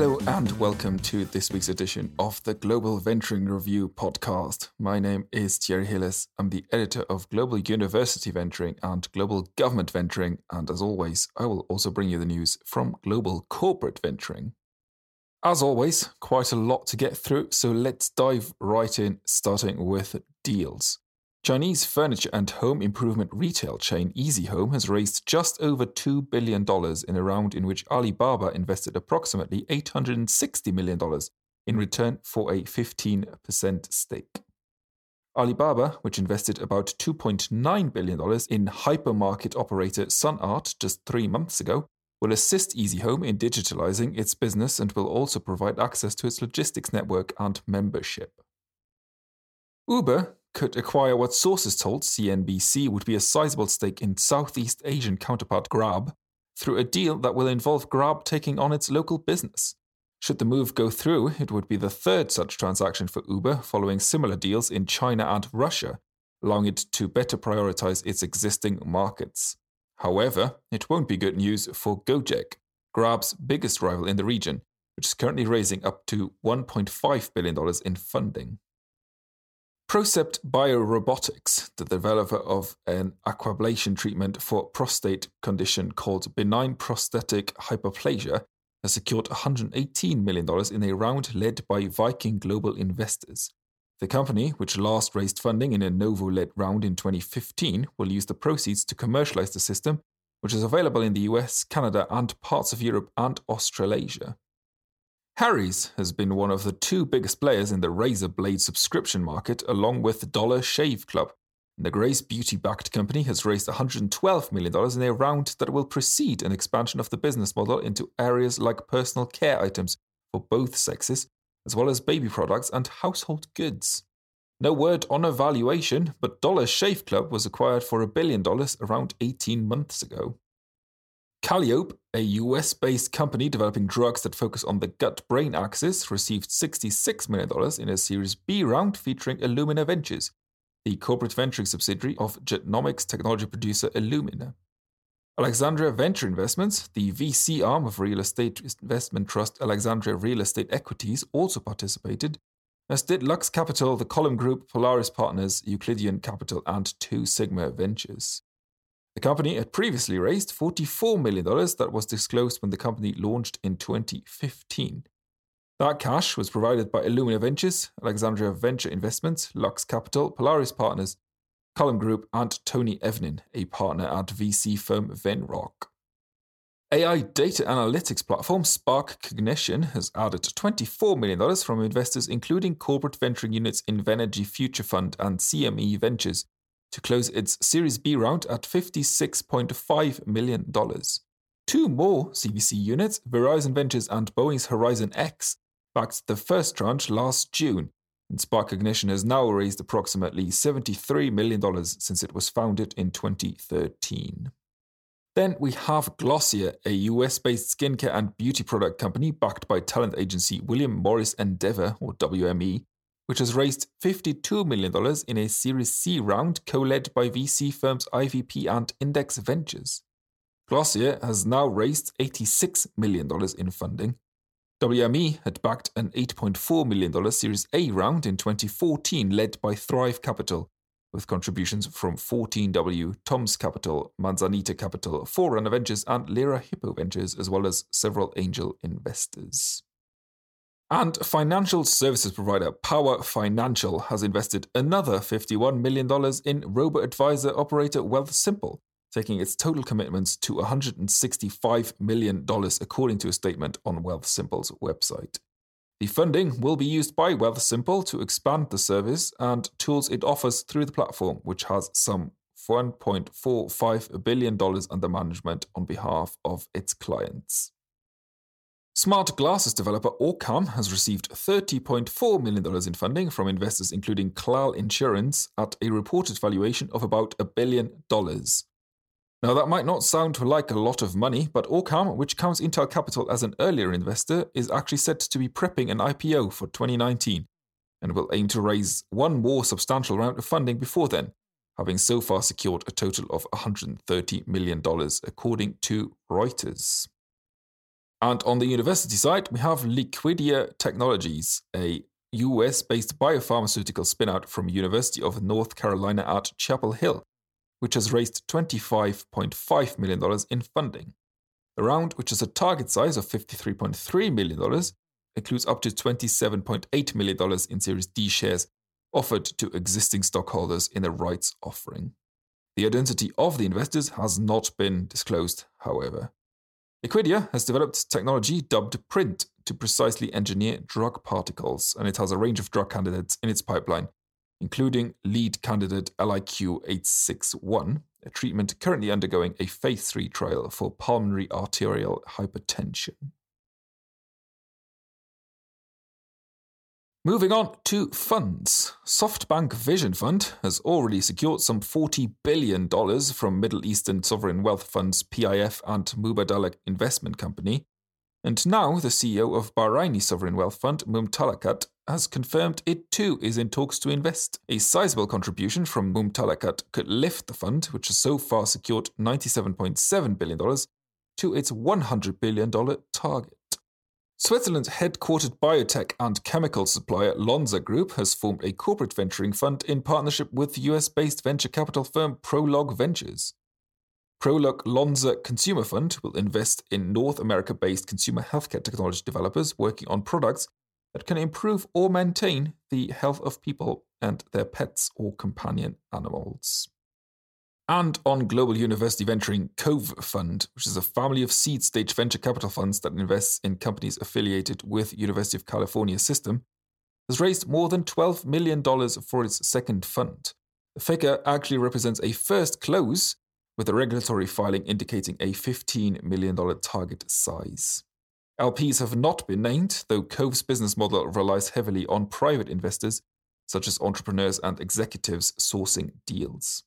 Hello and welcome to this week's edition of the Global Venturing Review podcast. My name is Thierry Heles. I'm the editor of Global University Venturing and Global Government Venturing, and as always, I will also bring you the news from Global Corporate Venturing. As always, quite a lot to get through, so let's dive right in, starting with deals. Chinese furniture and home improvement retail chain Easyhome has raised just over $2 billion in a round in which Alibaba invested approximately $860 million in return for a 15% stake. Alibaba, which invested about $2.9 billion in hypermarket operator SunArt just three months ago, will assist Easyhome in digitalizing its business and will also provide access to its logistics network and membership. Uber could acquire what sources told CNBC would be a sizable stake in Southeast Asian counterpart Grab through a deal that will involve Grab taking on its local business. Should the move go through, it would be the third such transaction for Uber following similar deals in China and Russia, allowing it to better prioritize its existing markets. However, it won't be good news for Gojek, Grab's biggest rival in the region, which is currently raising up to $1.5 billion in funding. Procept Biorobotics, the developer of an aquablation treatment for prostate condition called benign prostatic hyperplasia, has secured $118 million in a round led by Viking Global Investors. The company, which last raised funding in a Novo led round in 2015, will use the proceeds to commercialize the system, which is available in the US, Canada, and parts of Europe and Australasia. Harry's has been one of the two biggest players in the razor blade subscription market, along with Dollar Shave Club. The Grace Beauty backed company has raised $112 million in a round that will precede an expansion of the business model into areas like personal care items for both sexes, as well as baby products and household goods. No word on a valuation, but Dollar Shave Club was acquired for a billion dollars around 18 months ago. Kallyope, a US based company developing drugs that focus on the gut brain axis, received $66 million in a Series B round featuring Illumina Ventures, the corporate venturing subsidiary of genomics technology producer Illumina. Alexandria Venture Investments, the VC arm of real estate investment trust Alexandria Real Estate Equities, also participated, as did Lux Capital, the Column Group, Polaris Partners, Euclidean Capital, and Two Sigma Ventures. The company had previously raised $44 million that was disclosed when the company launched in 2015. That cash was provided by Illumina Ventures, Alexandria Venture Investments, Lux Capital, Polaris Partners, Column Group, and Tony Evnin, a partner at VC firm Venrock. AI data analytics platform Spark Cognition has added $24 million from investors, including corporate venturing units Invenergy Future Fund and CME Ventures, to close its Series B round at $56.5 million. Two more CVC units, Verizon Ventures and Boeing's Horizon X, backed the first tranche last June, and Spark Cognition has now raised approximately $73 million since it was founded in 2013. Then we have Glossier, a US based skincare and beauty product company backed by talent agency William Morris Endeavor, or WME, which has raised $52 million in a Series C round co led by VC firms IVP and Index Ventures. Glossier has now raised $86 million in funding, WME had backed an $8.4 million Series A round in 2014 led by Thrive Capital, with contributions from 14W, Tom's Capital, Manzanita Capital, Forerunner Ventures, and Lerer Hippeau Ventures, as well as several angel investors. And financial services provider Power Financial has invested another $51 million in robo advisor operator Wealthsimple, taking its total commitments to $165 million, according to a statement on Wealthsimple's website. The funding will be used by Wealthsimple to expand the service and tools it offers through the platform, which has some $1.45 billion under management on behalf of its clients. Smart glasses developer Orcam has received $30.4 million in funding from investors including Clal Insurance at a reported valuation of about a billion dollars. Now, that might not sound like a lot of money, but Orcam, which counts Intel Capital as an earlier investor, is actually set to be prepping an IPO for 2019 and will aim to raise one more substantial round of funding before then, having so far secured a total of $130 million, according to Reuters. And on the university side, we have Liquidia Technologies, a US based biopharmaceutical spinout from University of North Carolina at Chapel Hill, which has raised $25.5 million in funding. The round, which has a target size of $53.3 million, includes up to $27.8 million in Series D shares offered to existing stockholders in a rights offering. The identity of the investors has not been disclosed, however. Liquidia has developed technology dubbed PRINT to precisely engineer drug particles, and it has a range of drug candidates in its pipeline, including lead candidate LIQ 861, a treatment currently undergoing a phase 3 trial for pulmonary arterial hypertension. Moving on to funds. SoftBank Vision Fund has already secured some $40 billion from Middle Eastern sovereign wealth funds PIF and Mubadala Investment Company. And now the CEO of Bahraini Sovereign Wealth Fund, Mumtalakat, has confirmed it too is in talks to invest. A sizable contribution from Mumtalakat could lift the fund, which has so far secured $97.7 billion, to its $100 billion target. Switzerland's headquartered biotech and chemical supplier Lonza Group has formed a corporate venturing fund in partnership with US based venture capital firm Prolog Ventures. Prolog Lonza Consumer Fund will invest in North America based consumer healthcare technology developers working on products that can improve or maintain the health of people and their pets or companion animals and on Global University Venturing Cove Fund, which is a family of seed stage venture capital funds that invests in companies affiliated with University of California system, has raised more than $12 million for its second fund. The figure actually represents a first close, with a regulatory filing indicating a $15 million target size. LPs have not been named, though Cove's business model relies heavily on private investors, such as entrepreneurs and executives sourcing deals.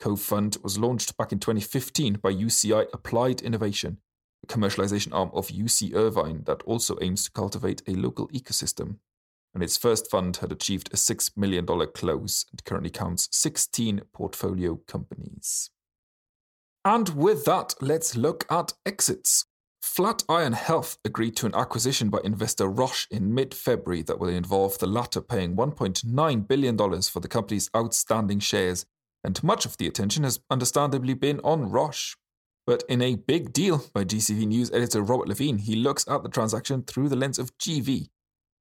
Cove Fund was launched back in 2015 by UCI Applied Innovation, a commercialization arm of UC Irvine that also aims to cultivate a local ecosystem. And its first fund had achieved a $6 million close and currently counts 16 portfolio companies. And with that, let's look at exits. Flatiron Health agreed to an acquisition by investor Roche in mid February that will involve the latter paying $1.9 billion for the company's outstanding shares and much of the attention has understandably been on Roche. But in a big deal by GCV News editor Robert Lavine, he looks at the transaction through the lens of GV,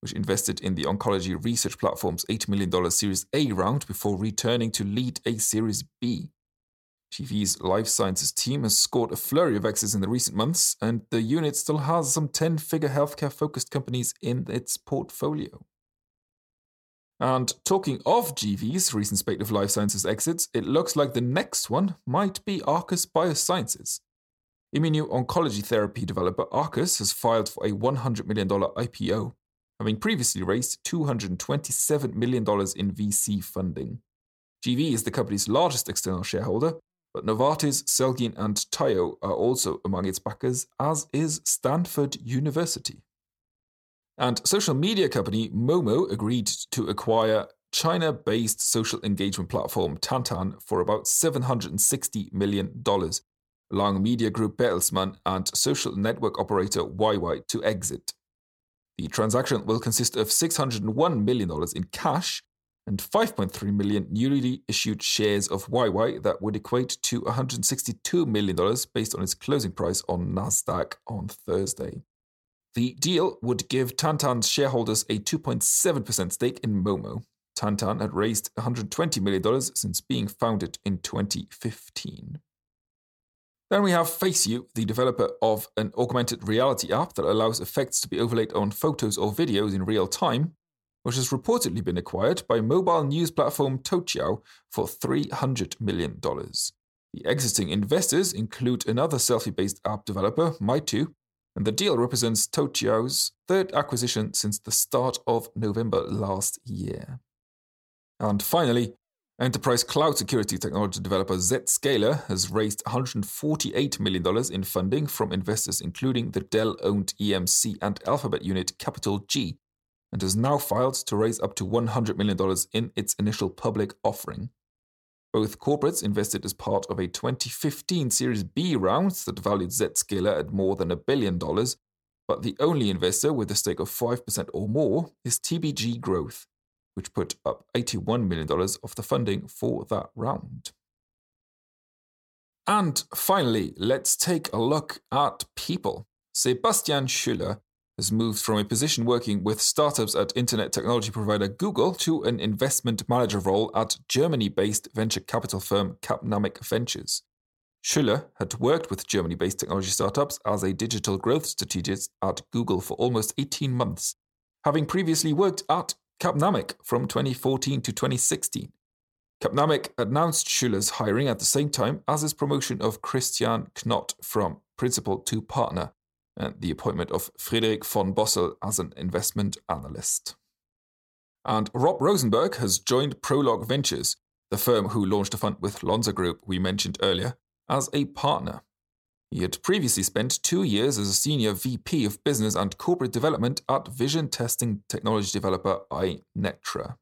which invested in the oncology research platform's $8 million Series A round before returning to lead a Series B. GV's life sciences team has scored a flurry of exits in the recent months, and the unit still has some 10 figure healthcare focused companies in its portfolio. And talking of GV's recent spate of life sciences exits, it looks like the next one might be Arcus Biosciences. Immuno-oncology therapy developer Arcus has filed for a $100 million IPO, having previously raised $227 million in VC funding. GV is the company's largest external shareholder, but Novartis, Celgene, and Taiho are also among its backers, as is Stanford University. And social media company Momo agreed to acquire China based social engagement platform Tantan for about $760 million, allowing media group Bertelsmann and social network operator YY to exit. The transaction will consist of $601 million in cash and 5.3 million newly issued shares of YY that would equate to $162 million based on its closing price on Nasdaq on Thursday. The deal would give Tantan's shareholders a 2.7% stake in Momo. Tantan had raised $120 million since being founded in 2015. Then we have FaceU, the developer of an augmented reality app that allows effects to be overlaid on photos or videos in real time, which has reportedly been acquired by mobile news platform Toutiao for $300 million. The existing investors include another selfie based app developer, Meitu, and the deal represents Toutiao's third acquisition since the start of November last year. And finally, enterprise cloud security technology developer Zscaler has raised $148 million in funding from investors including the Dell owned EMC and Alphabet unit Capital G, and has now filed to raise up to $100 million in its initial public offering. Both corporates invested as part of a 2015 Series B round that valued Zscaler at more than a billion dollars, but the only investor with a stake of 5% or more is TBG Growth, which put up $81 million of the funding for that round. And finally, let's take a look at people. Sebastian Schüller has moved from a position working with startups at internet technology provider Google to an investment manager role at Germany based venture capital firm Capnamic Ventures. Schüller had worked with Germany based technology startups as a digital growth strategist at Google for almost 18 months, having previously worked at Capnamic from 2014 to 2016. Capnamic announced Schüller's hiring at the same time as his promotion of Christian Knott from principal to partner and the appointment of Friedrich von Bossel as an investment analyst. And Rob Rosenberg has joined Prolog Ventures, the firm who launched a fund with Lonza Group we mentioned earlier, as a partner. He had previously spent two years as a senior VP of business and corporate development at vision testing technology developer EyeNetra.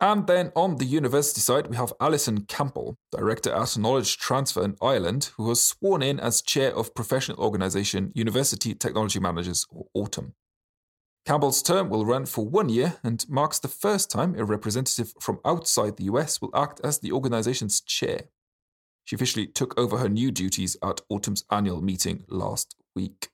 And then on the university side, we have Alison Campbell, director at Knowledge Transfer in Ireland, who was sworn in as chair of professional organisation University Technology Managers, or AUTM. Campbell's term will run for one year and marks the first time a representative from outside the US will act as the organisation's chair. She officially took over her new duties at AUTM's annual meeting last week.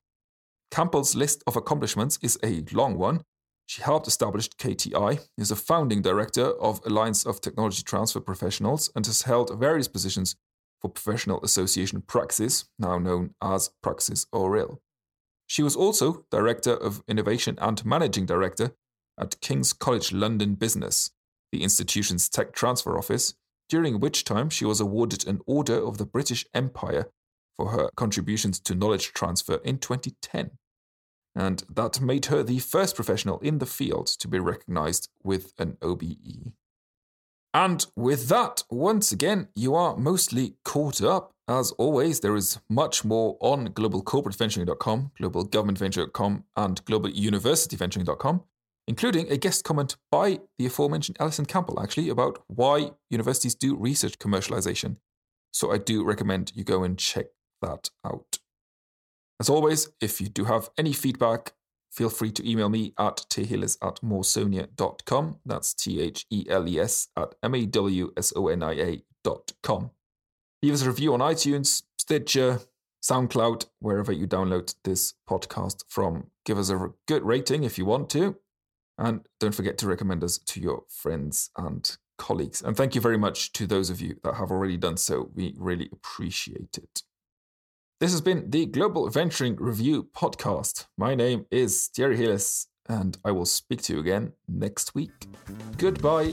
Campbell's list of accomplishments is a long one, she helped establish KTI, is a founding director of Alliance of Technology Transfer Professionals, and has held various positions for Professional Association Praxis, now known as Praxis AURIL. She was also Director of Innovation and Managing Director at King's College London Business, the institution's tech transfer office, during which time she was awarded an Order of the British Empire for her contributions to knowledge transfer in 2010 and that made her the first professional in the field to be recognized with an OBE. And with that, once again, you are mostly caught up. As always, there is much more on globalcorporateventuring.com, globalgovernmentventure.com, and globaluniversityventuring.com, including a guest comment by the aforementioned Alison Campbell, actually, about why universities do research commercialization. So I do recommend you go and check that out. As always, if you do have any feedback, feel free to email me at theles at mawsonia.com. That's T H E L E S at M A W S O N I A dot com. Leave us a review on iTunes, Stitcher, SoundCloud, wherever you download this podcast from. Give us a good rating if you want to. And don't forget to recommend us to your friends and colleagues. And thank you very much to those of you that have already done so. We really appreciate it. This has been the Global Venturing Review podcast. My name is Thierry Heles, and I will speak to you again next week. Goodbye.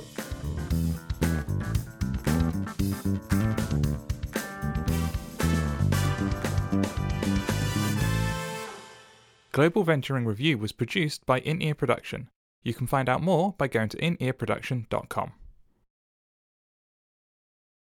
Global Venturing Review was produced by In Ear Production. You can find out more by going to inearproduction.com.